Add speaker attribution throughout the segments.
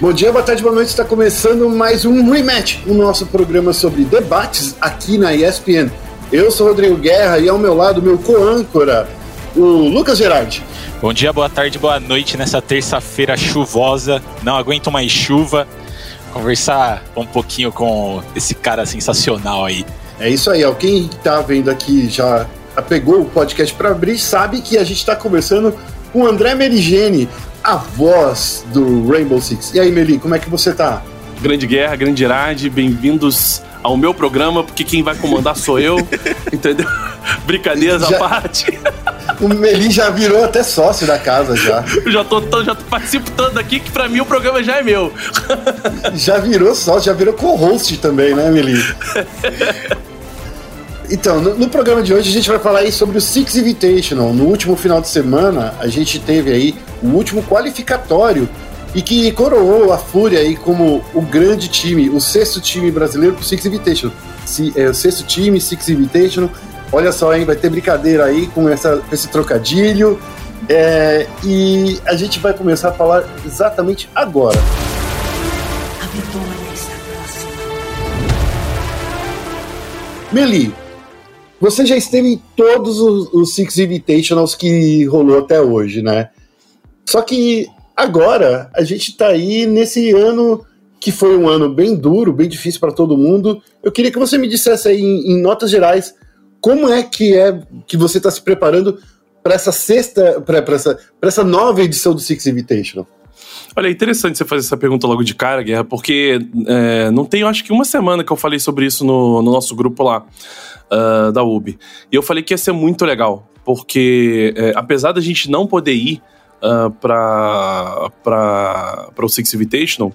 Speaker 1: Bom dia, boa tarde, boa noite. Está começando mais um Rematch, o nosso programa sobre debates aqui na ESPN. Eu sou Rodrigo Guerra e ao meu lado, meu co-âncora, o Lucas Gerardi.
Speaker 2: Bom dia, boa tarde, boa noite nessa terça-feira chuvosa. Não aguento mais chuva. Conversar um pouquinho com esse cara sensacional aí.
Speaker 1: É isso aí, ó. Quem está vendo aqui já pegou o podcast para abrir sabe que a gente está conversando com o André Merigene, a voz do Rainbow Six. E aí, Meli, como é que você tá?
Speaker 3: Grande Guerra, Grande Irade, bem-vindos ao meu programa, porque quem vai comandar sou eu, entendeu? Brincadeiras já, à parte.
Speaker 1: O Meli já virou até sócio da casa já.
Speaker 3: Eu já tô, já tô participando aqui, que pra mim o programa já é meu.
Speaker 1: Já virou sócio, já virou co-host também, né, Meli? Então, no, no, programa de hoje a gente vai falar aí sobre o Six Invitational. No último final de semana, a gente teve aí o último qualificatório e que coroou a Fúria aí como o grande time, o sexto time brasileiro pro Six Invitational. Se, é, o sexto time, Six Invitational. Olha só, hein, vai ter brincadeira aí com, essa, esse trocadilho. É, e a gente vai começar a falar exatamente agora. A vitória está próxima. Meli, você já esteve em todos os, os Six Invitationals que rolou até hoje, né? Só que agora a gente tá aí nesse ano que foi um ano bem duro, bem difícil para todo mundo. Eu queria que você me dissesse aí em, em notas gerais como é que é que você está se preparando para essa sexta, para essa, essa nova edição do Six Invitational.
Speaker 3: Olha, é interessante você fazer essa pergunta logo de cara, Guerra, porque é, não tem, acho que uma semana que eu falei sobre isso no, no nosso grupo lá uh, da UB. E eu falei que ia ser muito legal, porque é, apesar da gente não poder ir uh, para o Six Invitational,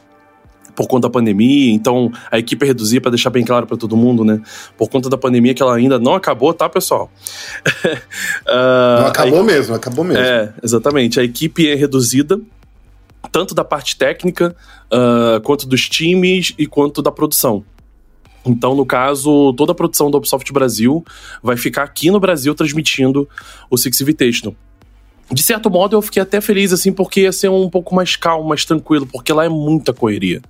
Speaker 3: por conta da pandemia, então a equipe reduzia para deixar bem claro para todo mundo, né? Por conta da pandemia que ela ainda não acabou, tá, pessoal?
Speaker 1: uh, não acabou a, mesmo, acabou mesmo.
Speaker 3: É, exatamente. A equipe é reduzida, tanto da parte técnica, uh, quanto dos times e quanto da produção. Então, no caso, toda a produção do Ubisoft Brasil vai ficar aqui no Brasil transmitindo o Six Invitational. De certo modo, eu fiquei até feliz, assim, porque ia ser um pouco mais calmo, mais tranquilo, porque lá é muita correria.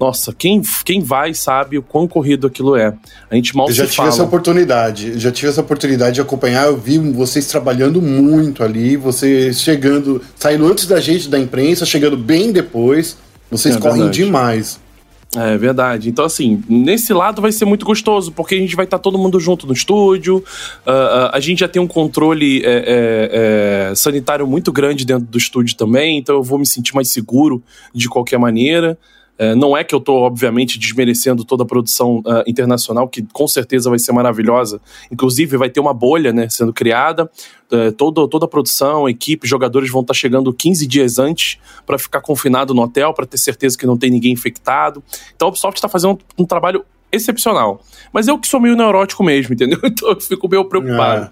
Speaker 3: Nossa, quem, quem vai sabe o quão corrido aquilo é. A gente mal eu
Speaker 1: já tive
Speaker 3: fala.
Speaker 1: essa oportunidade, já tive essa oportunidade de acompanhar. Eu vi vocês trabalhando muito ali, vocês chegando, saindo antes da gente da imprensa, chegando bem depois. Vocês é correm verdade. demais.
Speaker 3: É verdade. Então, assim, nesse lado vai ser muito gostoso, porque a gente vai estar tá todo mundo junto no estúdio, uh, uh, a gente já tem um controle é, é, é, sanitário muito grande dentro do estúdio também, então eu vou me sentir mais seguro de qualquer maneira. É, não é que eu estou, obviamente, desmerecendo toda a produção uh, internacional, que com certeza vai ser maravilhosa. Inclusive, vai ter uma bolha né, sendo criada. Uh, toda, toda a produção, equipe, jogadores vão estar tá chegando 15 dias antes para ficar confinado no hotel, para ter certeza que não tem ninguém infectado. Então, a Ubisoft está fazendo um, um trabalho excepcional. Mas eu que sou meio neurótico mesmo, entendeu? Então eu fico meio preocupado. É.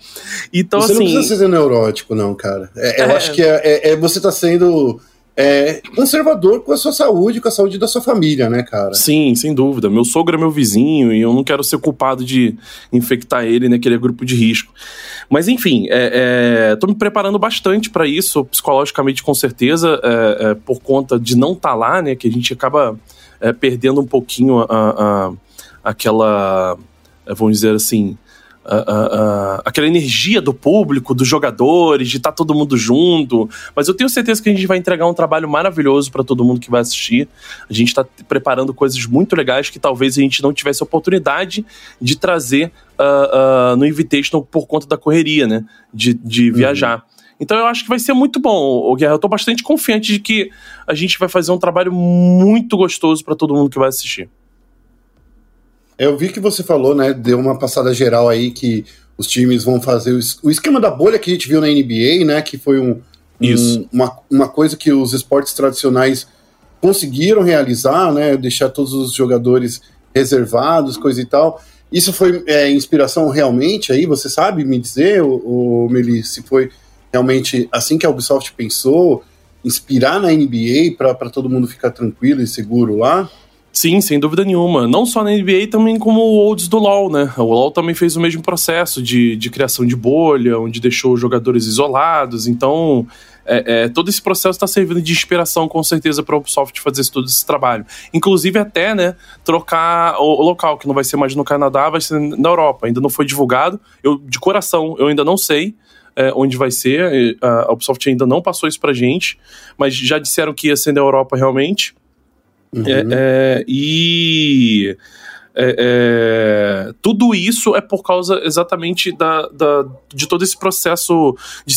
Speaker 3: Então,
Speaker 1: você
Speaker 3: assim.
Speaker 1: Não precisa ser neurótico, não, cara. É, eu é... acho que é, é, é você está sendo é, conservador com a sua saúde, com a saúde da sua família, né, cara?
Speaker 3: Sim, sem dúvida. Meu sogro é meu vizinho e eu não quero ser culpado de infectar ele naquele grupo de risco. Mas enfim, é, é, tô me preparando bastante para isso, psicologicamente com certeza, é, é, por conta de não estar tá lá, né, que a gente acaba é, perdendo um pouquinho a, a, aquela, vamos dizer assim, uh, uh, aquela energia do público, dos jogadores, de estar tá todo mundo junto. Mas eu tenho certeza que a gente vai entregar um trabalho maravilhoso para todo mundo que vai assistir. A gente está preparando coisas muito legais que talvez a gente não tivesse oportunidade de trazer uh, no Invitational por conta da correria, né? De, de uhum. viajar. Então eu acho que vai ser muito bom, Guerra. Eu tô bastante confiante de que a gente vai fazer um trabalho muito gostoso para todo mundo que vai assistir.
Speaker 1: Eu vi que você falou, né? Deu uma passada geral aí que os times vão fazer o, o esquema da bolha que a gente viu na NBA, né? Que foi um, um, uma, uma coisa que os esportes tradicionais conseguiram realizar, né? Deixar todos os jogadores reservados, coisa e tal. Isso foi é, inspiração realmente aí? Você sabe me dizer, o, o Meli, se foi realmente assim que a Ubisoft pensou, inspirar na NBA para todo mundo ficar tranquilo e seguro lá?
Speaker 3: Sim, sem dúvida nenhuma. Não só na NBA, também como o Olds do LoL, né? O LoL também fez o mesmo processo de, de criação de bolha, onde deixou os jogadores isolados. Então, é, é, todo esse processo está servindo de inspiração, com certeza, para a Ubisoft fazer todo esse trabalho. Inclusive, até, né, trocar o, o, local, que não vai ser mais no Canadá, vai ser na Europa. Ainda não foi divulgado. Eu, de coração, eu ainda não sei. É, onde vai ser, a Ubisoft ainda não passou isso pra gente, mas já disseram que ia ser na Europa realmente. Uhum. É, é, e é, é, tudo isso é por causa exatamente da, da, de todo esse processo de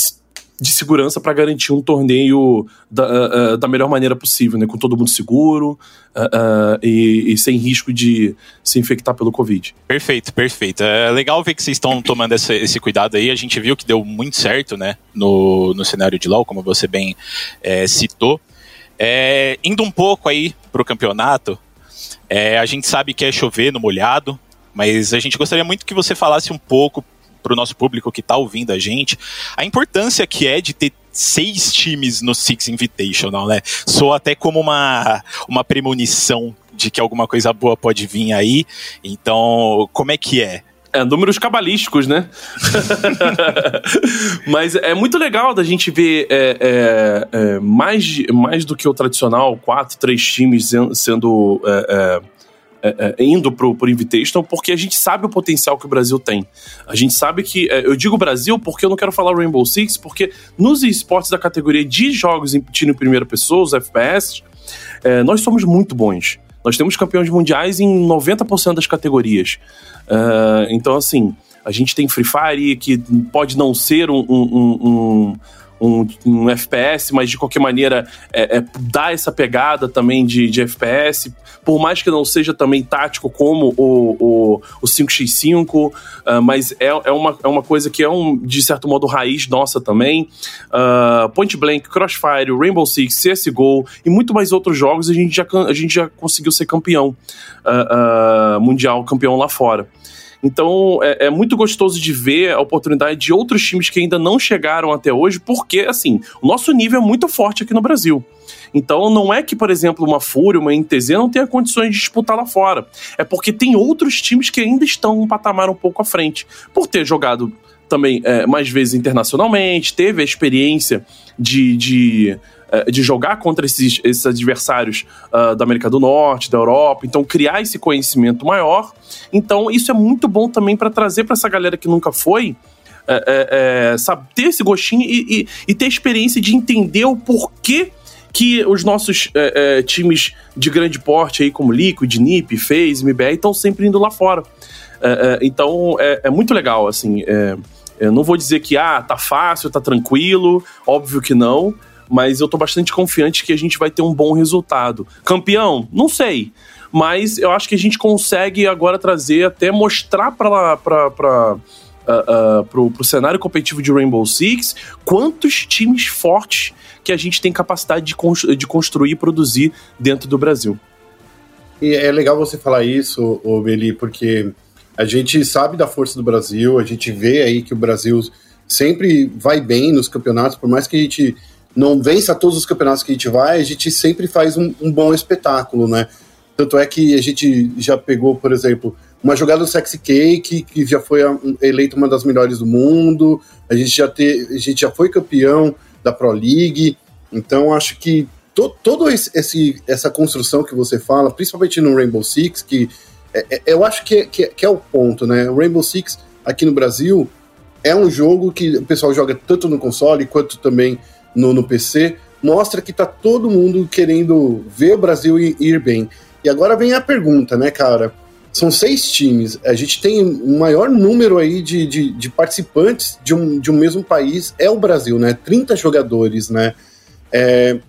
Speaker 3: de segurança para garantir um torneio da, uh, da melhor maneira possível, né? Com todo mundo seguro uh, uh, e, e, sem risco de se infectar pelo Covid.
Speaker 2: Perfeito, perfeito. É legal ver que vocês estão tomando esse, esse, cuidado aí. A gente viu que deu muito certo, né? No, no cenário de LoL, como você bem é, citou. É, indo um pouco aí pro campeonato, é, a gente sabe que é chover no molhado, mas a gente gostaria muito que você falasse um pouco para o nosso público que está ouvindo a gente, a importância que é de ter seis times no Six Invitational, né? Sou até como uma, uma premonição de que alguma coisa boa pode vir aí. Então, como é que é?
Speaker 3: É, números cabalísticos, né? Mas é muito legal da gente ver é, é, é, mais, mais do que o tradicional, quatro, três times sendo é, é, é, indo pro, pro Invitational porque a gente sabe o potencial que o Brasil tem. A gente sabe que. Eu digo Brasil porque eu não quero falar Rainbow Six, porque nos esportes da categoria de jogos em tiro em primeira pessoa, os FPS, nós somos muito bons. Nós temos campeões mundiais em 90% das categorias. Uh, então, assim, a gente tem Free Fire, que pode não ser um, um, um um, um FPS, mas de qualquer maneira é, é, dá essa pegada também de, de FPS, por mais que não seja também tático como o, o, o 5x5, uh, ah, mas é, é, uma, é uma coisa que é um, de certo modo raiz nossa também. Uh, Point Blank, Crossfire, Rainbow Six, CSGO e muito mais outros jogos a gente já, a gente já conseguiu ser campeão uh, mundial, campeão lá fora. Então é, é, muito gostoso de ver a oportunidade de outros times que ainda não chegaram até hoje, porque assim, o nosso nível é muito forte aqui no Brasil. Então não é que, por exemplo, uma Fúria, uma NTZ não tenha condições de disputar lá fora. É porque tem outros times que ainda estão um patamar um pouco à frente. Por ter jogado também é, mais vezes internacionalmente, teve a experiência de, de de jogar contra esses, esses adversários uh, da América do Norte, da Europa, então criar esse conhecimento maior. Então, isso é muito bom também para trazer para essa galera que nunca foi. É, é, sabe, ter esse gostinho e, e, e, ter a experiência de entender o porquê que os nossos é, times de grande porte aí, como Liquid, NiP, FaZe, MBR, estão sempre indo lá fora. então é, é, muito legal, assim. não vou dizer que ah, tá fácil, tá tranquilo, óbvio que não, mas eu tô bastante confiante que a gente vai ter um bom resultado. Campeão? Não sei. Mas eu acho que a gente consegue agora trazer, até mostrar para para Uh, uh, pro, pro cenário competitivo de Rainbow Six, quantos times fortes que a gente tem capacidade de, constru de construir e produzir dentro do Brasil.
Speaker 1: E é legal você falar isso, Beli, porque a gente sabe da força do Brasil, a gente vê aí que o Brasil sempre vai bem nos campeonatos, por mais que a gente não vença todos os campeonatos que a gente vai, a gente sempre faz um, um bom espetáculo, né? Tanto é que a gente já pegou, por exemplo, uma jogada do Sexy Cake, que já foi eleita uma das melhores do mundo, a gente já, te, a gente já foi campeão da Pro League, então acho que to, esse, essa construção que você fala, principalmente no Rainbow Six, que é, é, eu acho que, que, que, é o ponto, né? O Rainbow Six aqui no Brasil é um jogo que o pessoal joga tanto no console quanto também no, no PC, mostra que tá todo mundo querendo ver o Brasil ir bem. E agora vem a pergunta, né, cara? São seis times, a gente tem um maior número aí de, de, de participantes de um, de um mesmo país, é o Brasil, né? 30 jogadores, né? É,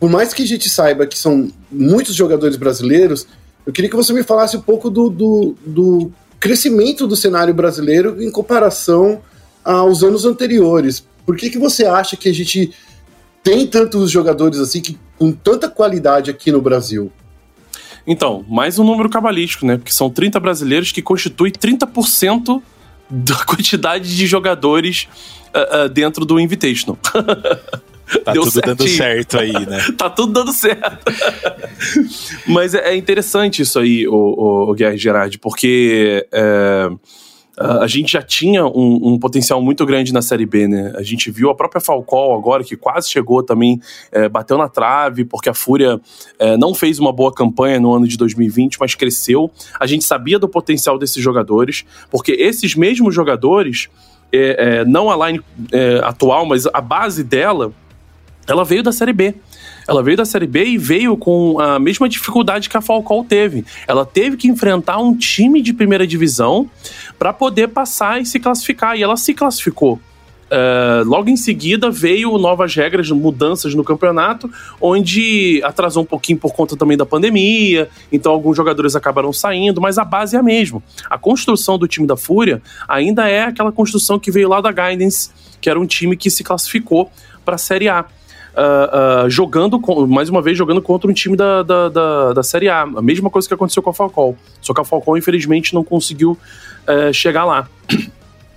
Speaker 1: por mais que a gente saiba que são muitos jogadores brasileiros, eu queria que você me falasse um pouco do, do, do crescimento do cenário brasileiro em comparação aos anos anteriores. Por que, que você acha que a gente tem tantos jogadores assim que, com tanta qualidade aqui no Brasil?
Speaker 3: Então, mais um número cabalístico, né? Porque são 30 brasileiros que constituem 30% da quantidade de jogadores uh, uh, dentro do Invitational.
Speaker 2: Tá Deu tudo certinho. dando certo aí, né?
Speaker 3: tá tudo dando certo. Mas é, é interessante isso aí, o, o, o Guerra Gerard, porque é, Uh, a gente já tinha um, um, potencial muito grande na Série B, né? A gente viu a própria Falcão agora, que quase chegou também, é, bateu na trave, porque a Fúria é, não fez uma boa campanha no ano de 2020, mas cresceu. A gente sabia do potencial desses jogadores, porque esses mesmos jogadores, é, não a line atual, mas a base dela, ela veio da Série B. Ela veio da Série B e veio com a mesma dificuldade que a Falcão teve. Ela teve que enfrentar um time de primeira divisão para poder passar e se classificar. E ela se classificou. Uh, logo em seguida veio novas regras, mudanças no campeonato, onde atrasou um pouquinho por conta também da pandemia, então alguns jogadores acabaram saindo, mas a base é a mesma. A construção do time da Fúria ainda é aquela construção que veio lá da Guidance, que era um time que se classificou para a Série A uh, jogando, com, mais uma vez, jogando contra um time da, da, da, da, Série A. A mesma coisa que aconteceu com a Falcão. Só que a Falcão, infelizmente, não conseguiu uh, chegar lá.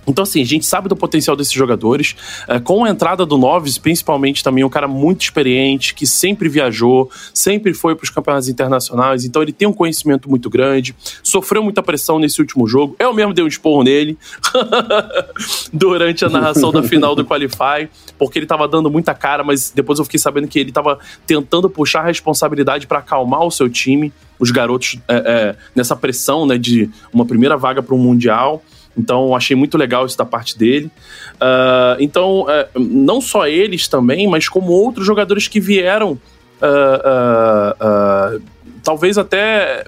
Speaker 3: Então, assim, a gente sabe do potencial desses jogadores. É, com a entrada do Noves, principalmente também, um cara muito experiente, que sempre viajou, sempre foi para os campeonatos internacionais, então ele tem um conhecimento muito grande, sofreu muita pressão nesse último jogo. Eu mesmo dei um esporro nele durante a narração da final do Qualify, porque ele estava dando muita cara, mas depois eu fiquei sabendo que ele estava tentando puxar a responsabilidade para acalmar o seu time, os garotos, é, é, nessa pressão né, de uma primeira vaga para um Mundial. Então, achei muito legal isso da parte dele. Uh, então, uh, não só eles também, mas como outros jogadores que vieram. Uh, talvez até.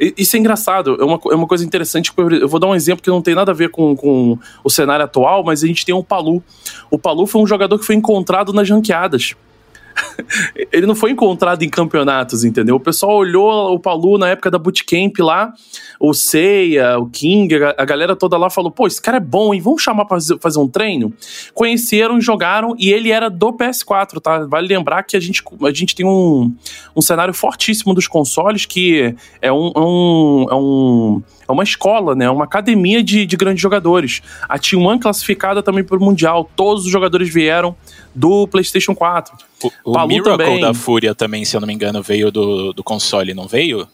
Speaker 3: Isso é engraçado, é uma, é uma coisa interessante. Eu vou dar um exemplo que não tem nada a ver com, com o cenário atual, mas a gente tem o Palu. O Palu foi um jogador que foi encontrado nas ranqueadas. ele não foi encontrado em campeonatos, entendeu? O pessoal olhou o Palu na época da bootcamp lá, o Seiya, o King, a, galera toda lá falou: pô, esse cara é bom, hein? Vamos chamar pra fazer um treino? Conheceram, jogaram e ele era do PS4, tá? Vale lembrar que a gente, a gente tem um, um cenário fortíssimo dos consoles que é um, é um, é um é uma escola, né? Uma academia de, de grandes jogadores. A T1 classificada também para o Mundial. Todos os jogadores vieram do PlayStation 4.
Speaker 2: O, o Miracle também. da Fúria também, se eu não me engano, veio do, do console, não veio?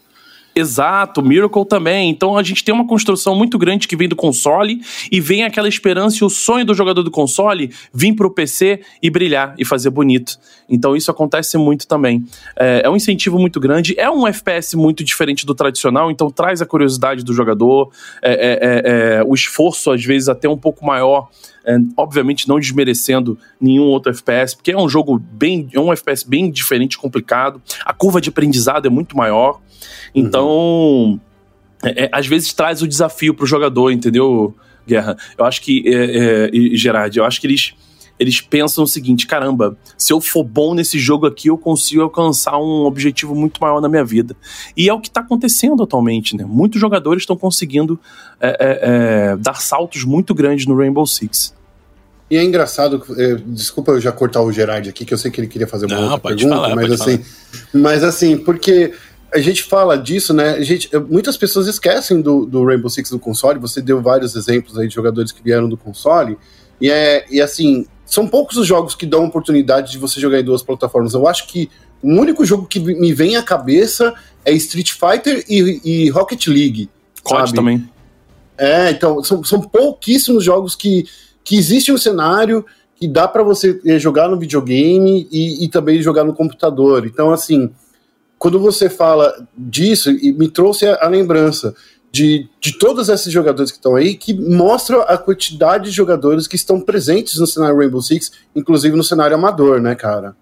Speaker 3: Exato, Miracle também. Então a gente tem uma construção muito grande que vem do console e vem aquela esperança e o sonho do jogador do console vir pro PC e brilhar e fazer bonito. Então isso acontece muito também. É, é um incentivo muito grande. É um FPS muito diferente do tradicional, então traz a curiosidade do jogador, é, é, é, é o esforço às vezes até um pouco maior. Obviamente não desmerecendo nenhum outro FPS, porque é um jogo bem, é um FPS bem diferente, complicado. A curva de aprendizado é muito maior. Então, uhum. é, é, às vezes traz o desafio para o jogador, entendeu, Guerra? Eu acho que, é, é, Gerard, eu acho que eles, eles pensam o seguinte: caramba, se eu for bom nesse jogo aqui, eu consigo alcançar um objetivo muito maior na minha vida. E é o que está acontecendo atualmente, né? Muitos jogadores estão conseguindo é, é, é, dar saltos muito grandes no Rainbow Six.
Speaker 1: E é engraçado, é, desculpa eu já cortar o Gerard aqui, que eu sei que ele queria fazer uma Não, outra pergunta, falar, mas assim, falar. mas assim, porque a gente fala disso, né? A gente, muitas pessoas esquecem do, do Rainbow Six do console. Você deu vários exemplos aí de jogadores que vieram do console. E, é, e assim, são poucos os jogos que dão oportunidade de você jogar em duas plataformas. Eu acho que o único jogo que me vem à cabeça é Street Fighter e, e Rocket League.
Speaker 3: COD também.
Speaker 1: É, então, são, são pouquíssimos jogos que, que existe um cenário que dá para você eh, jogar no videogame e, e também jogar no computador. Então, assim, quando você fala disso, e me trouxe a, a lembrança de, de todos esses jogadores que estão aí, que mostram a quantidade de jogadores que estão presentes no cenário Rainbow Six, inclusive no cenário amador, né, cara?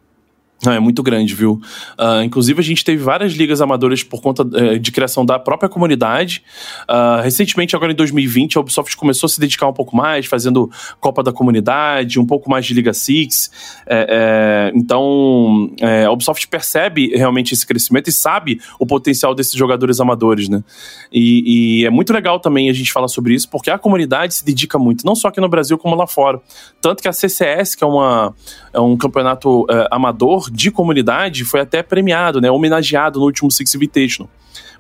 Speaker 3: É muito grande, viu? Uh, inclusive, a gente teve várias ligas amadoras por conta uh, de criação da própria comunidade. Uh, recentemente, agora em 2020, a Ubisoft começou a se dedicar um pouco mais, fazendo Copa da Comunidade, um pouco mais de Liga Six. É, é, então, é, a Ubisoft percebe realmente esse crescimento e sabe o potencial desses jogadores amadores, né? E, e, é muito legal também a gente falar sobre isso, porque a comunidade se dedica muito, não só aqui no Brasil, como lá fora. Tanto que a CCS, que é, uma, é um campeonato é, amador, de comunidade foi até premiado, né, homenageado no último Six Invitational,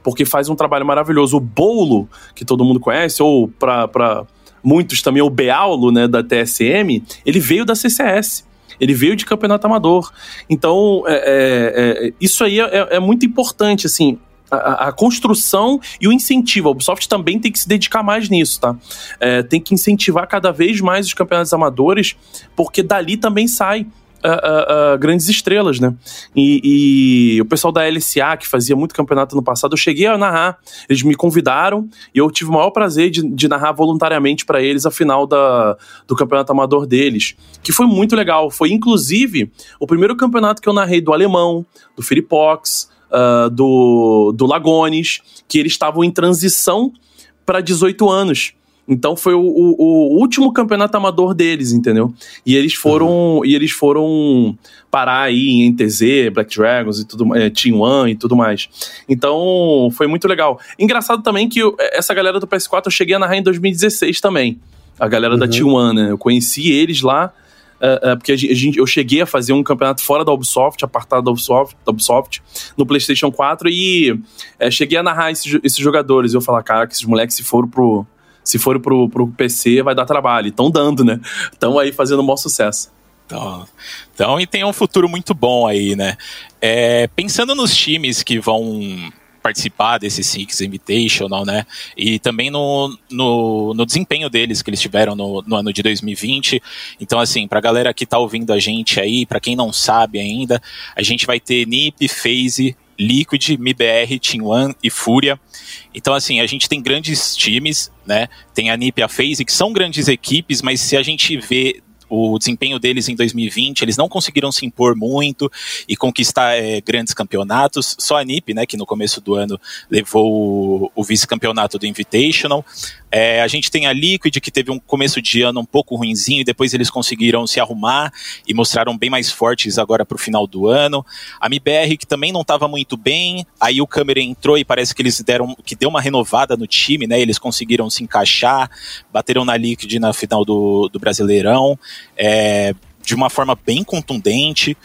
Speaker 3: porque faz um trabalho maravilhoso. O Bolo, que todo mundo conhece, ou para muitos também o Beaulo, né, da TSM, ele veio da CCS. Ele veio de campeonato amador. Então, é, é, é, isso aí é, é muito importante, assim. a, a, construção e o incentivo. A Ubisoft também tem que se dedicar mais nisso, tá? É, tem que incentivar cada vez mais os campeonatos amadores, porque dali também sai Uh, uh, grandes estrelas, né? E, e, o pessoal da LCA, que fazia muito campeonato no passado, eu cheguei a narrar. Eles me convidaram e eu tive o maior prazer de, de narrar voluntariamente para eles a final da, do campeonato amador deles, que foi muito legal. Foi inclusive o primeiro campeonato que eu narrei do alemão, do Filipox, uh, do, do Lagones, que eles estavam em transição para 18 anos. Então foi o, o, o, último campeonato amador deles, entendeu? E eles foram uhum. e eles foram parar aí em NTZ, Black Dragons e tudo, é, Team One e tudo mais. Então foi muito legal. Engraçado também que eu, essa galera do PS4 eu cheguei a narrar em 2016 também. A galera uhum. da Team One, né? Eu conheci eles lá. Uh, uh, porque a gente, eu cheguei a fazer um campeonato fora da Ubisoft, apartado da Ubisoft, da Ubisoft no PlayStation 4, e uh, cheguei a narrar esses, esses jogadores. E eu falar, cara, que esses moleques se foram pro, se for pro, pro PC, vai dar trabalho. Estão dando, né? Estão aí fazendo um bom sucesso.
Speaker 2: Então, então, e tem um futuro muito bom aí, né? É, pensando nos times que vão participar desse Six Invitational, né? E também no, no, no, desempenho deles que eles tiveram no, no ano de 2020. Então, assim, pra galera que tá ouvindo a gente aí, para quem não sabe ainda, a gente vai ter NiP, FaZe, Liquid, MIBR, Team One e Fúria. Então, assim, a gente tem grandes times, né? Tem a NIP e a FaZe, que são grandes equipes, mas se a gente vê o desempenho deles em 2020, eles não conseguiram se impor muito e conquistar é, grandes campeonatos. Só a NIP, né, que no começo do ano levou o, o vice-campeonato do Invitational. É, a gente tem a Liquid, que teve um começo de ano um pouco ruinzinho, e depois eles conseguiram se arrumar e mostraram bem mais fortes agora para o final do ano. A MIBR, que também não estava muito bem, aí o Câmera entrou e parece que eles deram, que deu uma renovada no time, né? Eles conseguiram se encaixar, bateram na Liquid na final do, do Brasileirão. É, de uma forma bem contundente.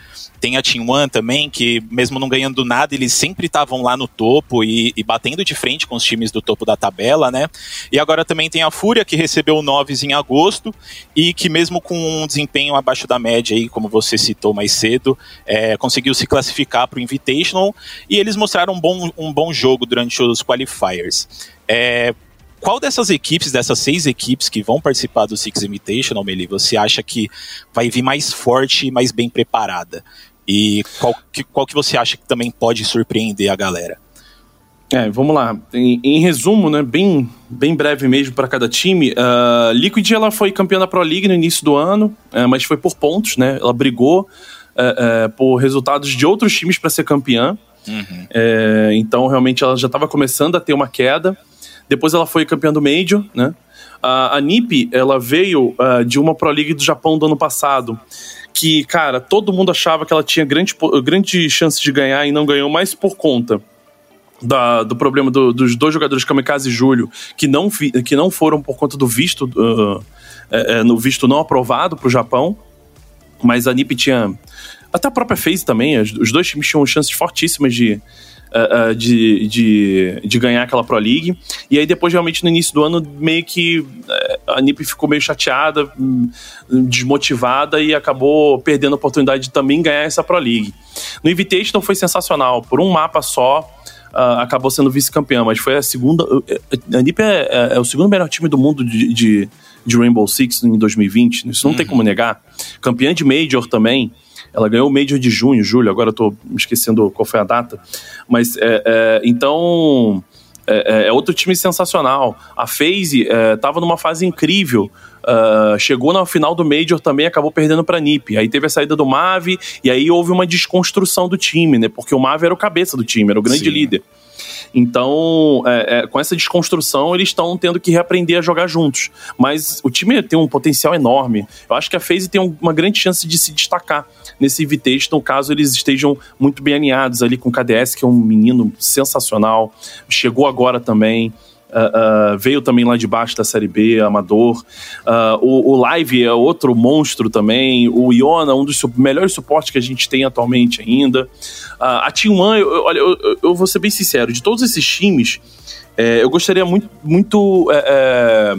Speaker 2: Tem a Team One também, que mesmo não ganhando nada, eles sempre estavam lá no topo e, e, batendo de frente com os times do topo da tabela, né? E agora também tem a Fúria, que recebeu Noves em agosto e que mesmo com um desempenho abaixo da média aí, como você citou mais cedo, é, conseguiu se classificar para o Invitational e eles mostraram um bom, um bom jogo durante os qualifiers. É, qual dessas equipes, dessas seis equipes que vão participar do Six Invitational, Meli, você acha que vai vir mais forte e mais bem preparada? E qual que, qual que você acha que também pode surpreender a galera?
Speaker 3: É, vamos lá. Em, em resumo, né, bem, bem breve mesmo para cada time, uh, Liquid ela foi campeã da Pro League no início do ano, uh, mas foi por pontos, né? Ela brigou uh, por resultados de outros times para ser campeã. Uhum. então, realmente, ela já estava começando a ter uma queda. Depois ela foi campeã do Major, né? A, a NiP, ela veio uh, de uma Pro League do Japão do ano passado, que, cara, todo mundo achava que ela tinha grande, grande chance de ganhar e não ganhou mais por conta da, do problema do, dos dois jogadores Kamikaze e Júlio, que não, vi, que não foram por conta do visto, uh, é, é, no visto não aprovado para o Japão, mas a NiP tinha. Até a própria FaZe também, os dois times tinham chances fortíssimas de, uh, de, de, de, ganhar aquela Pro League. E aí depois, realmente, no início do ano, meio que uh, a NiP ficou meio chateada, um, desmotivada e acabou perdendo a oportunidade de também ganhar essa Pro League. No Invitation foi sensacional. Por um mapa só, uh, acabou sendo vice-campeã, mas foi a segunda... A NiP é, é, é, o segundo melhor time do mundo de, de, de Rainbow Six em 2020. Isso não uhum. tem como negar. Campeã de Major também. Ela ganhou o Major de junho, julho, agora eu tô me esquecendo qual foi a data. Mas, é, é, então, é, é, é outro time sensacional. A FaZe estava é, numa fase incrível. Uh, chegou na final do Major também acabou perdendo para NiP. Aí teve a saída do Mave e aí houve uma desconstrução do time, né? Porque o Mave era o cabeça do time, era o grande Sim. líder. Então, é, é, com essa desconstrução, eles estão tendo que reaprender a jogar juntos. Mas o time tem um potencial enorme. Eu acho que a FaZe tem uma grande chance de se destacar nesse Invitation, caso eles estejam muito bem alinhados ali com o KDS, que é um menino sensacional. Chegou agora também. Uh, veio também lá de baixo da Série B, Amador. Uh, o, o, Live é outro monstro também. O Iona, um dos su melhores suportes que a gente tem atualmente ainda. a eu, olha, eu, eu, eu, vou ser bem sincero, de todos esses times, é, eu gostaria muito, muito é, é,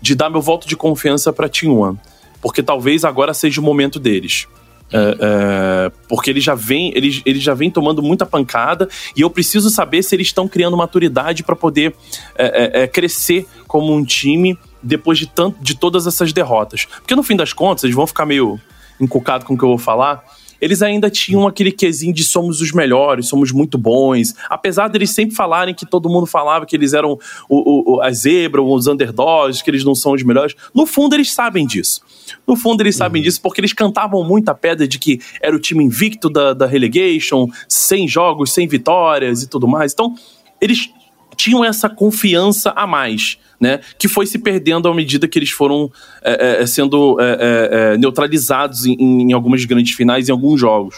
Speaker 3: de dar meu voto de confiança para One. Porque talvez agora seja o momento deles. É, é, porque ele já vem ele, ele já vem tomando muita pancada e eu preciso saber se eles estão criando maturidade para poder é, crescer como um time depois de tanto de todas essas derrotas. Porque no fim das contas, eles vão ficar meio encucados com o que eu vou falar eles ainda tinham aquele quesinho de somos os melhores, somos muito bons. Apesar deles sempre falarem que todo mundo falava que eles eram o, o, a zebra, os underdogs, que eles não são os melhores. No fundo, eles sabem disso. No fundo, eles sabem uhum. disso porque eles cantavam muito a pedra de que era o time invicto da, da relegation, sem jogos, sem vitórias e tudo mais. Então, eles tinham essa confiança a mais né, que foi se perdendo à medida que eles foram é, é, é sendo é, é, é, neutralizados em, em, algumas grandes finais, em alguns jogos.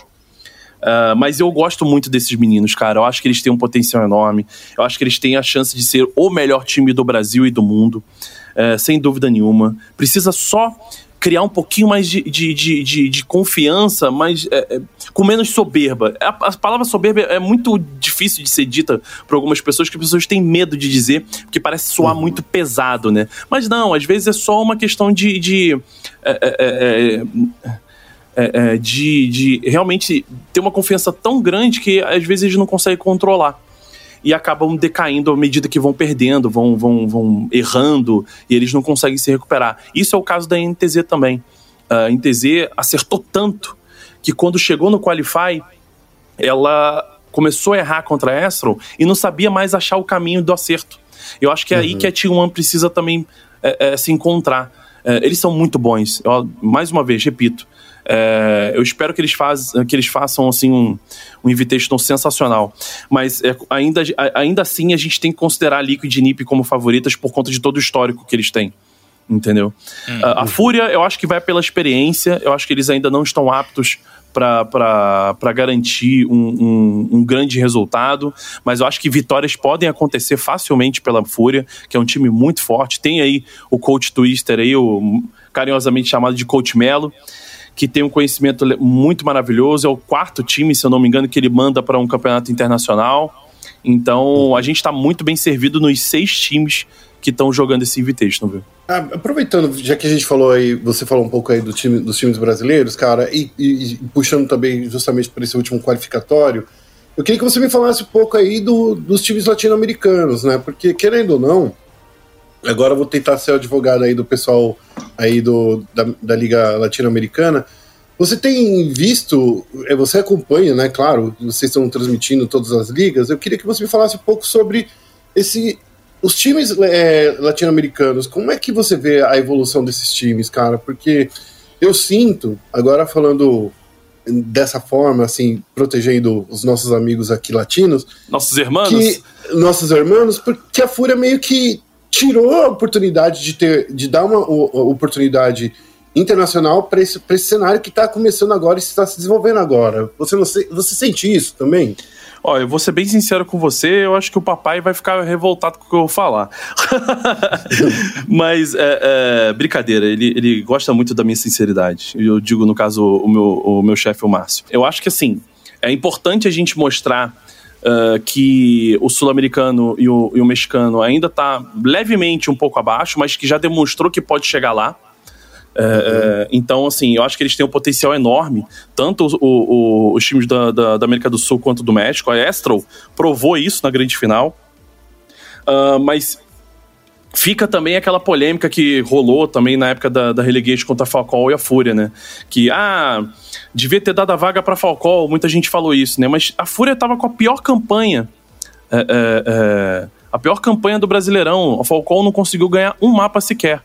Speaker 3: Uh, mas eu gosto muito desses meninos, cara. Eu acho que eles têm um potencial enorme. Eu acho que eles têm a chance de ser o melhor time do Brasil e do mundo, sem dúvida nenhuma. Precisa só criar um pouquinho mais de, de, de, de, de confiança, mas é, é, com menos soberba. A, a, palavra soberba é muito difícil de ser dita por algumas pessoas, que as pessoas têm medo de dizer, porque parece soar uhum. muito pesado, né? Mas não, às vezes é só uma questão de. de é, é, é, é de, de realmente ter uma confiança tão grande que às vezes eles não conseguem controlar e acabam decaindo à medida que vão perdendo, vão, vão, vão errando e eles não conseguem se recuperar. Isso é o caso da NTZ também. A NTZ acertou tanto que quando chegou no Qualify, ela começou a errar contra a Astro e não sabia mais achar o caminho do acerto. Eu acho que é uhum. aí que a T1 precisa também é, é, se encontrar. É, eles são muito bons. Eu, mais uma vez, repito, é, eu espero que eles, faz, que eles façam assim um, um invitation sensacional. Mas é, ainda, ainda assim a gente tem que considerar a Liquid e Nip como favoritas por conta de todo o histórico que eles têm. Entendeu? Hum. A, a Fúria, eu acho que vai pela experiência, eu acho que eles ainda não estão aptos para garantir um, um, um, grande resultado, mas eu acho que vitórias podem acontecer facilmente pela Fúria, que é um time muito forte. Tem aí o coach Twister aí, o carinhosamente chamado de Coach Melo que tem um conhecimento muito maravilhoso. É o quarto time, se eu não me engano, que ele manda para um campeonato internacional. Então a gente está muito bem servido nos seis times que estão jogando esse Invitation, viu?
Speaker 1: Ah, aproveitando, já que a gente falou aí, você falou um pouco aí do time, dos times brasileiros, cara, e, e, e puxando também justamente para esse último qualificatório, eu queria que você me falasse um pouco aí do, dos times latino-americanos, né? Porque, querendo ou não, Agora eu vou tentar ser o advogado aí do pessoal aí do, da, da Liga Latino-Americana. Você tem visto, é, você acompanha, né? Claro, vocês estão transmitindo todas as ligas. Eu queria que você me falasse um pouco sobre esse, os times é, latino-americanos. Como é que você vê a evolução desses times, cara? Porque eu sinto, agora falando dessa forma, assim, protegendo os nossos amigos aqui latinos,
Speaker 3: nossos irmãos,
Speaker 1: nossos irmãos, porque a Fúria meio que tirou a oportunidade de ter de dar uma, oportunidade internacional para esse, esse cenário que está começando agora e está se desenvolvendo agora. Você, não, você sente isso também?
Speaker 3: Olha, eu vou ser bem sincero com você, eu acho que o papai vai ficar revoltado com o que eu vou falar. Mas, é, é, brincadeira, ele, ele gosta muito da minha sinceridade. Eu digo, no caso, o meu, o meu chefe, o Márcio. Eu acho que, assim, é importante a gente mostrar uh, que o sul-americano e o, e o, mexicano ainda está levemente um pouco abaixo, mas que já demonstrou que pode chegar lá. Uh, então, assim, eu acho que eles têm um potencial enorme, tanto o, o, os times da, da, da, América do Sul quanto do México. A Astro provou isso na grande final. Uh, mas Fica também aquela polêmica que rolou também na época da, da relegation contra a Falcão e a Fúria, né? Que, ah, devia ter dado a vaga para Falcão, muita gente falou isso, né? Mas a Fúria tava com a pior campanha. É, é, é, a pior campanha do Brasileirão. A Falcão não conseguiu ganhar um mapa sequer.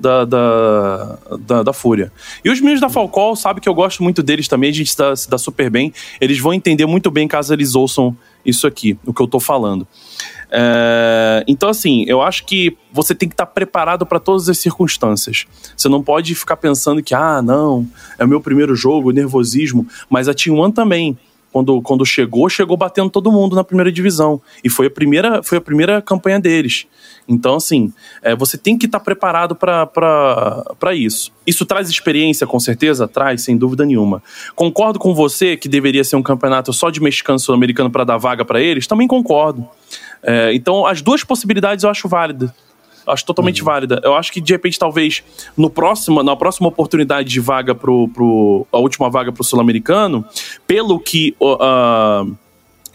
Speaker 3: Da, da, da, da, Fúria. E os meninos da Falcão sabem que eu gosto muito deles também, a gente se dá, se dá super bem. Eles vão entender muito bem caso eles ouçam isso aqui, o que eu tô falando. É, então, assim, eu acho que você tem que estar preparado para todas as circunstâncias. Você não pode ficar pensando que, ah, não, é o meu primeiro jogo, nervosismo. Mas a Team One também. Quando, quando chegou, chegou batendo todo mundo na primeira divisão. E foi a primeira, foi a primeira campanha deles. Então, assim, é, você tem que estar preparado para isso. Isso traz experiência, com certeza? Traz, sem dúvida nenhuma. Concordo com você que deveria ser um campeonato só de mexicano sul-americano para dar vaga para eles? Também concordo. É, então, as duas possibilidades eu acho válidas. Acho totalmente uhum. válida. Eu acho que, de repente, talvez, no próximo, na próxima oportunidade de vaga pro. pro a última vaga pro Sul-Americano, pelo que. Uh,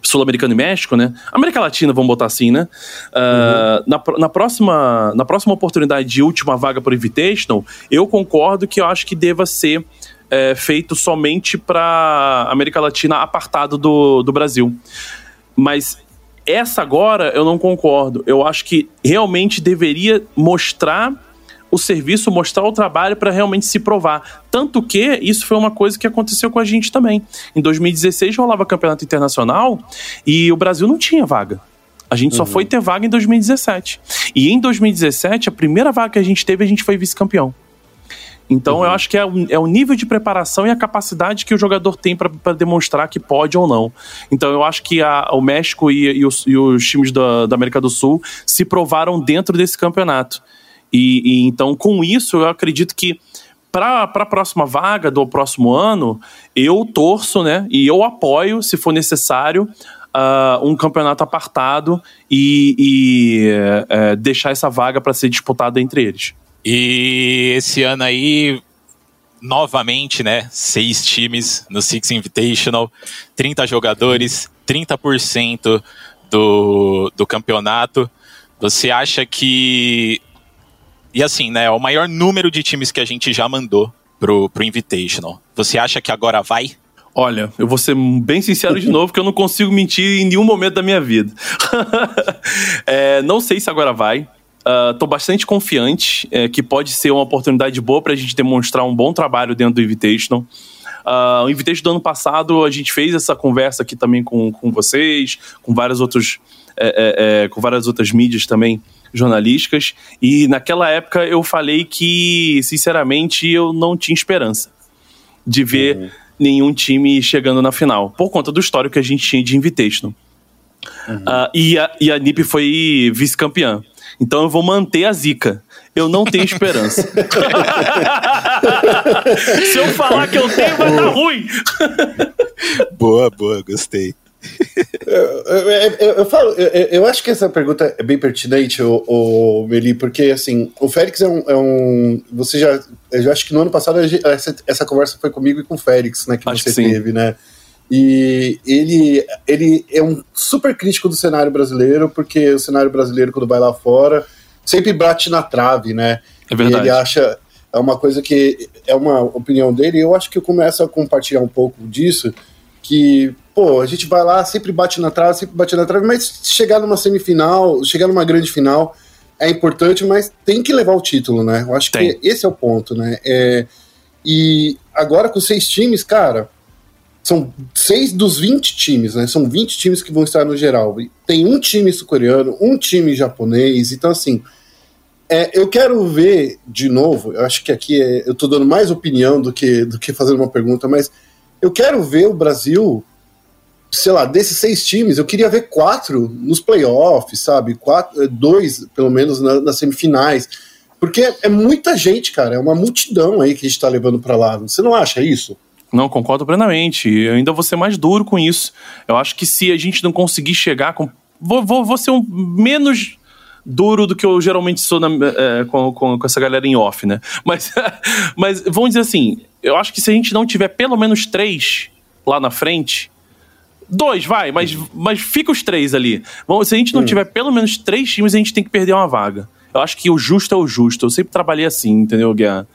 Speaker 3: Sul-Americano e México, né? América Latina, vamos botar assim, né? Uh, uhum. na, na, próxima, na próxima oportunidade de última vaga para o Invitational, eu concordo que eu acho que deva ser é, feito somente para América Latina apartado do, do Brasil. Mas essa agora eu não concordo. Eu acho que realmente deveria mostrar o serviço, mostrar o trabalho para realmente se provar. Tanto que isso foi uma coisa que aconteceu com a gente também. Em 2016 rolava campeonato internacional e o Brasil não tinha vaga. A gente uhum. só foi ter vaga em 2017. E em 2017, a primeira vaga que a gente teve, a gente foi vice-campeão. Então uhum. eu acho que é o, é o, nível de preparação e a capacidade que o jogador tem para demonstrar que pode ou não. Então eu acho que a, o México e, e, os, e os, times da, da, América do Sul se provaram dentro desse campeonato. E, e então com isso eu acredito que para a próxima vaga do próximo ano, eu torço, né? E eu apoio, se for necessário, uh, um campeonato apartado e, e uh, deixar essa vaga para ser disputada entre eles.
Speaker 2: E esse ano aí, novamente, né? Seis times no Six Invitational, 30 jogadores, 30% do, do campeonato. Você acha que. E assim, né? O maior número de times que a gente já mandou pro, pro Invitational. Você acha que agora vai?
Speaker 3: Olha, eu vou ser bem sincero de novo, que eu não consigo mentir em nenhum momento da minha vida. é, não sei se agora vai. Estou uh, bastante confiante é, que pode ser uma oportunidade boa para a gente demonstrar um bom trabalho dentro do Invitational. Uh, o Invitational do ano passado, a gente fez essa conversa aqui também com, com vocês, com várias, outros, é, é, é com várias outras mídias também jornalísticas. E naquela época eu falei que, sinceramente, eu não tinha esperança de ver uhum. nenhum time chegando na final, por conta do histórico que a gente tinha de Invitational. Uhum. Uh, e, a, e a NIP foi vice-campeã. Então eu vou manter a zica. Eu não tenho esperança. Se eu falar que eu tenho, vai dar ruim.
Speaker 2: boa, boa, gostei.
Speaker 1: Eu, eu, eu, eu, falo, eu, acho que essa pergunta é bem pertinente, o, o Meli, porque assim, o Félix é um, é um. Você já. Eu acho que no ano passado essa, essa conversa foi comigo e com o Félix, né? Que acho você que teve, né? E ele, ele é um super crítico do cenário brasileiro, porque o cenário brasileiro, quando vai lá fora, sempre bate na trave, né?
Speaker 3: É verdade.
Speaker 1: E ele acha. É uma coisa que. É uma opinião dele, e eu acho que eu começo a compartilhar um pouco disso, que, pô, a gente vai lá, sempre bate na trave, sempre bate na trave, mas chegar numa semifinal, chegar numa grande final é importante, mas tem que levar o título, né? Eu acho tem. que esse é o ponto, né? É, e agora com seis times, cara são seis dos 20 times, né? São 20 times que vão estar no geral. Tem um time sul-coreano, um time japonês, então assim. É, eu quero ver de novo, eu acho que aqui é, eu estou dando mais opinião do que, do que fazendo uma pergunta, mas eu quero ver o Brasil, sei lá, desses seis times, eu queria ver quatro nos playoffs, sabe? Quatro, é, dois, pelo menos, na, nas semifinais. Porque é, é muita gente, cara, é uma multidão aí que a gente está levando para lá. Você não acha isso?
Speaker 3: Não, concordo plenamente. Eu ainda vou ser mais duro com isso. Eu acho que se a gente não conseguir chegar com. Vou, vou, vou ser um menos duro do que eu geralmente sou na, é, com, com, com, essa galera em off, né? Mas, mas vamos dizer assim, eu acho que se a gente não tiver pelo menos três lá na frente. Dois, vai, mas, mas fica os três ali. Vamos, se a gente não hum. tiver pelo menos três times, a gente tem que perder uma vaga. Eu acho que o justo é o justo. Eu sempre trabalhei assim, entendeu, Guiar?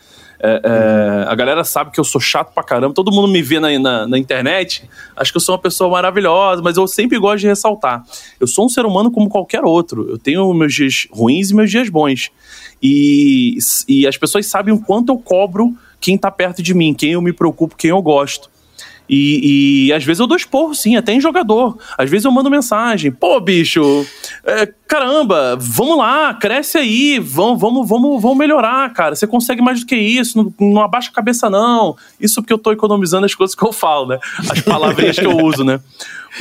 Speaker 3: É, é, a galera sabe que eu sou chato pra caramba. Todo mundo me vê na, na, na, internet, acho que eu sou uma pessoa maravilhosa, mas eu sempre gosto de ressaltar. Eu sou um ser humano como qualquer outro. Eu tenho meus dias ruins e meus dias bons. E, e as pessoas sabem o quanto eu cobro quem tá perto de mim, quem eu me preocupo, quem eu gosto. E, e, às vezes eu dou esporro, sim, até em jogador. Às vezes eu mando mensagem: pô, bicho, é, caramba, vamos lá, cresce aí, vamos, vamos, vamos, vamos melhorar, cara. Você consegue mais do que isso, não, não abaixa a cabeça, não. Isso porque eu tô economizando as coisas que eu falo, né? As palavrinhas que eu uso, né?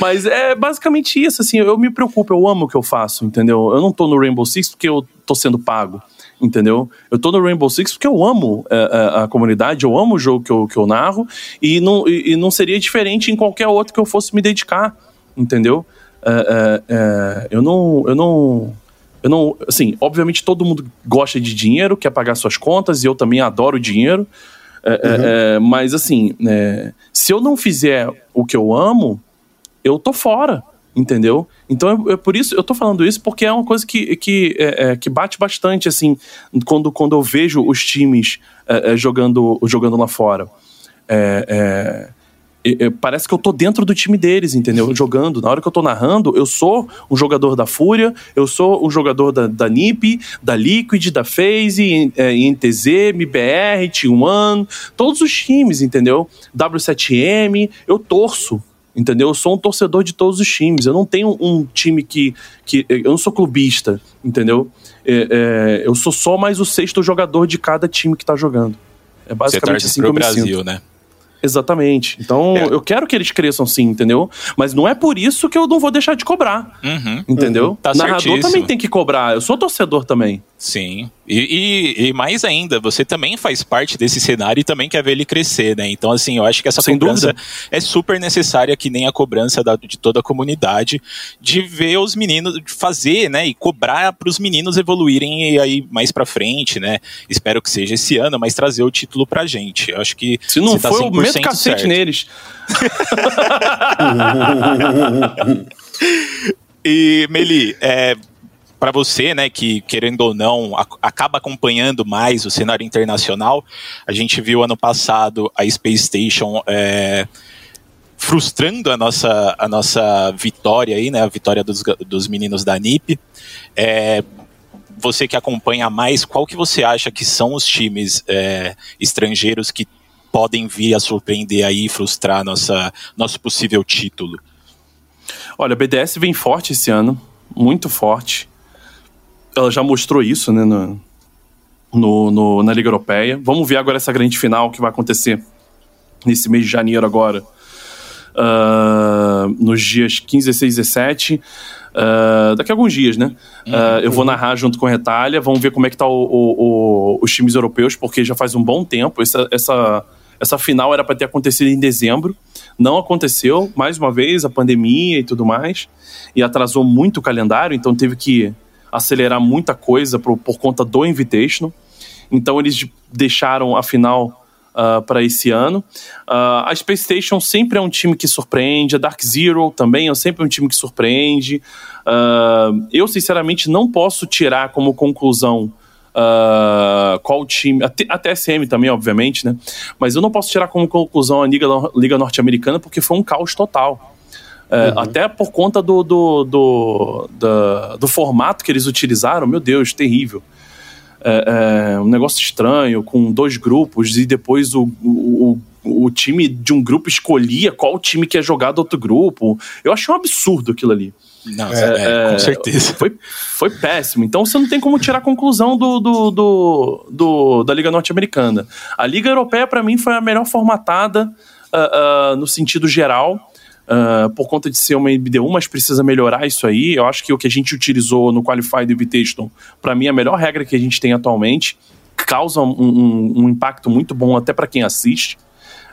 Speaker 3: Mas é basicamente isso, assim, eu me preocupo, eu amo o que eu faço, entendeu? Eu não tô no Rainbow Six porque eu tô sendo pago entendeu? Eu tô no Rainbow Six porque eu amo a, é, a, é, a comunidade, eu amo o jogo que eu, que eu narro e não, e, e, não seria diferente em qualquer outro que eu fosse me dedicar, entendeu? É, eu não. Eu não Eu não, assim, obviamente todo mundo gosta de dinheiro, quer pagar suas contas, e eu também adoro dinheiro. Uhum. mas assim, é, se eu não fizer o que eu amo, eu tô fora, entendeu? Então é, por isso eu tô falando isso porque é uma coisa que, que, é, que bate bastante assim quando, quando eu vejo os times jogando, jogando lá fora. é, parece que eu tô dentro do time deles, entendeu? Jogando. Na hora que eu tô narrando, eu sou um jogador da Fúria, eu sou um jogador da, da NiP, da Liquid, da FaZe, é, INTZ, MBR, T1, todos os times, entendeu? W7M, eu torço. Entendeu? Eu sou um torcedor de todos os times. Eu não tenho um time que. que eu não sou clubista, entendeu? É, é, eu sou só mais o sexto jogador de cada time que tá jogando.
Speaker 2: É basicamente assim que eu Brasil, me sinto. né?
Speaker 3: Exatamente. Então, é. eu quero que eles cresçam sim, entendeu? Mas não é por isso que eu não vou deixar de cobrar. Uhum, entendeu? Uhum. Tá Narrador certíssimo. também tem que cobrar. Eu sou torcedor também.
Speaker 2: Sim. E, e, e, mais ainda, você também faz parte desse cenário e também quer ver ele crescer, né? Então, assim, eu acho que essa Sem cobrança dúvida. é super necessária, que nem a cobrança da, de toda a comunidade, de ver os meninos fazer, né? E cobrar para os meninos evoluírem aí mais para frente, né? Espero que seja esse ano, mas trazer o título pra gente. Eu acho que.
Speaker 3: Se não tá for, o meto cacete certo. neles.
Speaker 2: e, Meli, é, para você, né, que querendo ou não a, acaba acompanhando mais o cenário internacional, a gente viu ano passado a Space Station é, frustrando a nossa, a nossa vitória aí, né, a vitória dos, dos meninos da NIP. É, você que acompanha mais, qual que você acha que são os times é, estrangeiros que podem vir a surpreender aí e frustrar nossa, nosso possível título?
Speaker 3: Olha, a BDS vem forte esse ano, muito forte ela já mostrou isso, né, no, no, no, na Liga Europeia. Vamos ver agora essa grande final que vai acontecer nesse mês de janeiro agora. Uh, nos dias 15, 16 e 17. Uh, daqui a alguns dias, né? Uhum. Uh, eu vou narrar junto com a Retalha. Vamos ver como é que tá o, o, o, os times europeus, porque já faz um bom tempo. Essa, essa, essa final era para ter acontecido em dezembro. Não aconteceu, mais uma vez, a pandemia e tudo mais. E atrasou muito o calendário, então teve que acelerar muita coisa por, por conta do Invitational. Então eles deixaram a final Uh, para esse ano. Uh, a Space Station sempre é um time que surpreende, a Dark Zero também é sempre um time que surpreende. Uh, eu, sinceramente, não posso tirar como conclusão qual time. A TSM também, obviamente, né? Mas eu não posso tirar como conclusão a Liga, Liga Norte-Americana porque foi um caos total. É, uhum. Até por conta do, do, do, do, do, formato que eles utilizaram, meu Deus, terrível. É, é, um negócio estranho, com dois grupos, e depois o, o, o time de um grupo escolhia qual time que ia jogar do outro grupo. Eu achei um absurdo aquilo ali.
Speaker 2: Não, é, é, com certeza.
Speaker 3: Foi, foi péssimo. Então você não tem como tirar a conclusão do, do, do, do da Liga Norte-Americana. A Liga Europeia, para mim, foi a melhor formatada uh, uh, no sentido geral. Uh, por conta de ser uma MBD1, mas precisa melhorar isso aí. Eu acho que o que a gente utilizou no Qualified Invitation, para mim, é a melhor regra que a gente tem atualmente. Causa um, um, um impacto muito bom até para quem assiste.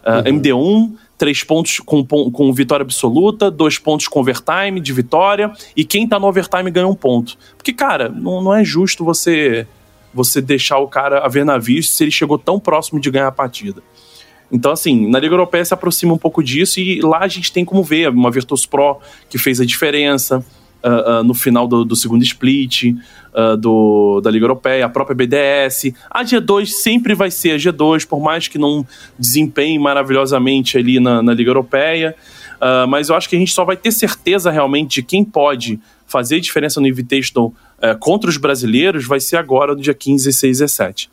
Speaker 3: Uh, uhum. MD1, três pontos com, com vitória absoluta, dois pontos com overtime de vitória, e quem tá no overtime ganha um ponto. Porque, cara, não, não é justo você você deixar o cara a ver navios se ele chegou tão próximo de ganhar a partida. Então, assim, na Liga Europeia se aproxima um pouco disso e lá a gente tem como ver uma Virtus Pro que fez a diferença uh, uh, no final do, do segundo split uh, do, da Liga Europeia, a própria BDS. A G2 sempre vai ser a G2, por mais que não desempenhe maravilhosamente ali na, na Liga Europeia. mas eu acho que a gente só vai ter certeza realmente de quem pode fazer diferença no Invitational contra os brasileiros vai ser agora no dia 15, 16 e 17.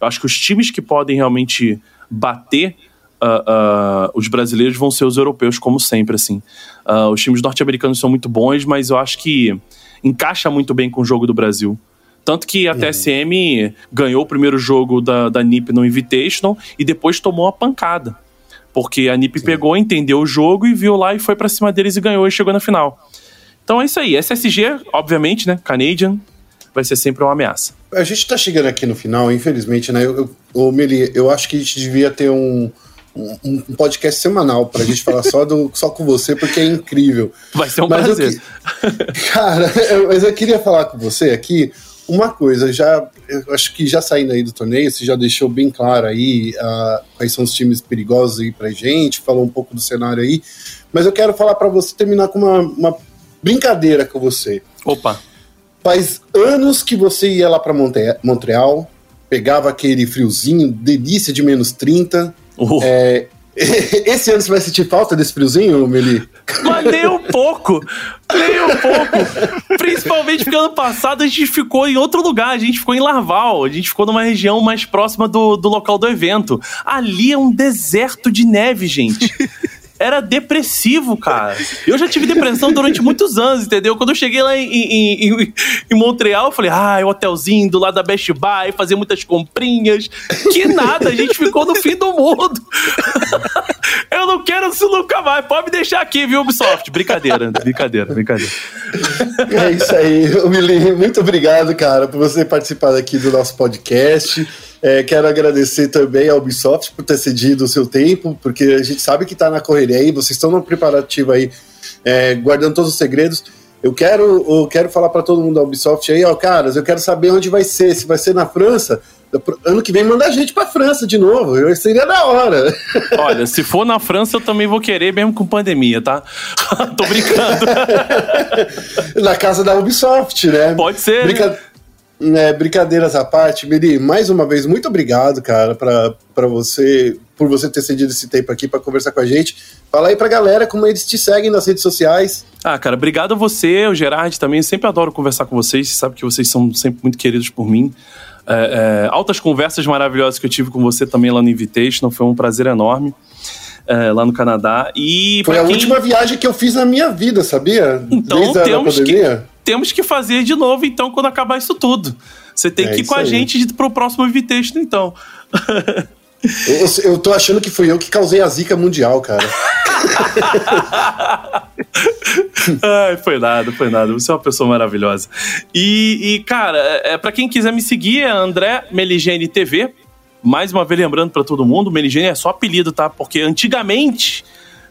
Speaker 3: Eu acho que os times que podem realmente bater uh, uh, os brasileiros vão ser os europeus, como sempre, assim. Uh, os times norte-americanos são muito bons, mas eu acho que encaixa muito bem com o jogo do Brasil. Tanto que a uhum. TSM ganhou o primeiro jogo da, da NIP no Invitational e depois tomou uma pancada. Porque a NIP Sim. pegou, entendeu o jogo e viu lá e foi para cima deles e ganhou e chegou na final. Então é isso aí. SSG, obviamente, né? Canadian, vai ser sempre uma ameaça.
Speaker 1: A gente tá chegando aqui no final, infelizmente, né? Eu, eu, Meli, eu acho que a gente devia ter um, um, um podcast semanal pra gente falar só, do, só com você, porque é incrível.
Speaker 3: Vai ser um mas prazer.
Speaker 1: Eu, cara, eu, mas eu queria falar com você aqui uma coisa, já eu acho que já saindo aí do torneio, você já deixou bem claro aí uh, quais são os times perigosos aí pra gente, falou um pouco do cenário aí, mas eu quero falar para você terminar com uma, uma brincadeira com você.
Speaker 3: Opa!
Speaker 1: Faz anos que você ia lá para Montreal, pegava aquele friozinho, delícia de menos 30. Uh. É, esse ano você vai sentir falta desse friozinho, Meli?
Speaker 3: Mas nem um pouco. Nem um pouco. Principalmente porque ano passado a gente ficou em outro lugar. A gente ficou em Larval. A gente ficou numa região mais próxima do, do local do evento. Ali é um deserto de neve, gente era depressivo, cara. Eu já tive depressão durante muitos anos, entendeu? Quando eu cheguei lá em, em, em, em Montreal, eu falei, ah, o hotelzinho do lado da Best Buy, fazer muitas comprinhas. Que nada, a gente ficou no fim do mundo. eu não quero isso nunca mais. Pode me deixar aqui, viu, Ubisoft? Brincadeira, brincadeira, brincadeira.
Speaker 1: É isso aí, Mili. Muito obrigado, cara, por você participar aqui do nosso podcast. É, quero agradecer também ao Ubisoft por ter cedido o seu tempo, porque a gente sabe que está na correria aí, vocês estão no preparativo aí, é, guardando todos os segredos. Eu quero, eu quero falar para todo mundo da Ubisoft aí, ó, caras, eu quero saber onde vai ser, se vai ser na França. Ano que vem manda a gente pra França de novo. Seria da hora.
Speaker 3: Olha, se for na França, eu também vou querer, mesmo com pandemia, tá? Tô brincando.
Speaker 1: na casa da Ubisoft, né?
Speaker 3: Pode ser. Brinca... Né?
Speaker 1: É, brincadeiras à parte, Miri, mais uma vez, muito obrigado, cara, para você, por você ter cedido esse tempo aqui para conversar com a gente. Fala aí pra galera como eles te seguem nas redes sociais.
Speaker 3: Ah, cara, obrigado a você, o Gerard também. Sempre adoro conversar com vocês. Você sabe que vocês são sempre muito queridos por mim. É, é, altas conversas maravilhosas que eu tive com você também lá no Invitation. Foi um prazer enorme. É, lá no Canadá. E
Speaker 1: Foi a quem... última viagem que eu fiz na minha vida, sabia?
Speaker 3: Então Desde temos que temos que fazer de novo, então, quando acabar isso tudo. Você tem é que ir com a gente pro próximo Invitation, então.
Speaker 1: Eu, eu tô achando que fui eu que causei a zica mundial, cara.
Speaker 3: Ai, foi nada, foi nada. Você é uma pessoa maravilhosa. E, e cara, é, é para quem quiser me seguir, é André Meligene TV. Mais uma vez lembrando para todo mundo, Meligene é só apelido, tá? Porque antigamente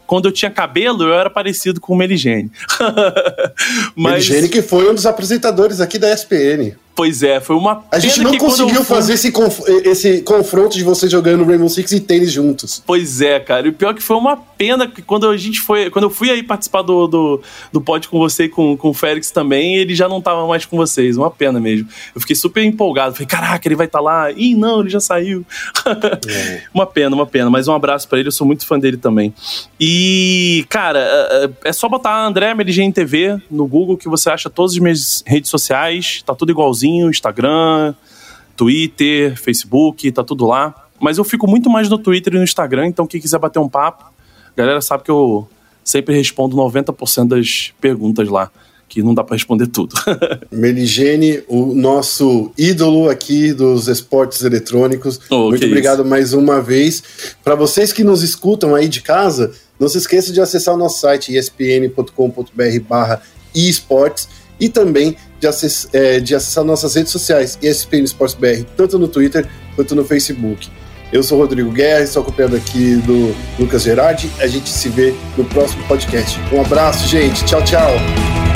Speaker 3: quando eu tinha cabelo, eu era parecido com o Meligene.
Speaker 1: Mas... Meligene que foi um dos apresentadores aqui da ESPN.
Speaker 3: Pois é, foi uma
Speaker 1: A gente não conseguiu fazer esse, conf esse confronto de você jogando Rainbow Six e tênis juntos.
Speaker 3: Pois é, cara. E o pior é que foi uma pena que quando a gente foi. Quando eu fui aí participar do, do, do pod com você e com, com o Félix também, ele já não tava mais com vocês. Uma pena mesmo. Eu fiquei super empolgado. Falei, caraca, ele vai estar tá lá. Ih, não, ele já saiu. É. uma pena, uma pena. Mas um abraço para ele, eu sou muito fã dele também. E, cara, é, é, é só botar André Meligene TV no Google que você acha todas as minhas redes sociais. Tá tudo igualzinho Instagram, Twitter, Facebook, tá tudo lá. Mas eu fico muito mais no Twitter e no Instagram, então quem quiser bater um papo, a galera sabe que eu sempre respondo 90% das perguntas lá, que não dá para responder tudo.
Speaker 1: Meligene, o nosso ídolo aqui dos esportes eletrônicos. Oh, muito obrigado isso. mais uma vez. Para vocês que nos escutam aí de casa, não se esqueça de acessar o nosso site espn.com.br/esportes e também de, acess, é, de acessar nossas redes sociais, ESPN Sports BR, tanto no Twitter quanto no Facebook. Eu sou Rodrigo Guerra, estou acompanhado aqui do Lucas Gerardi. A gente se vê no próximo podcast. Um abraço, gente. Tchau, tchau.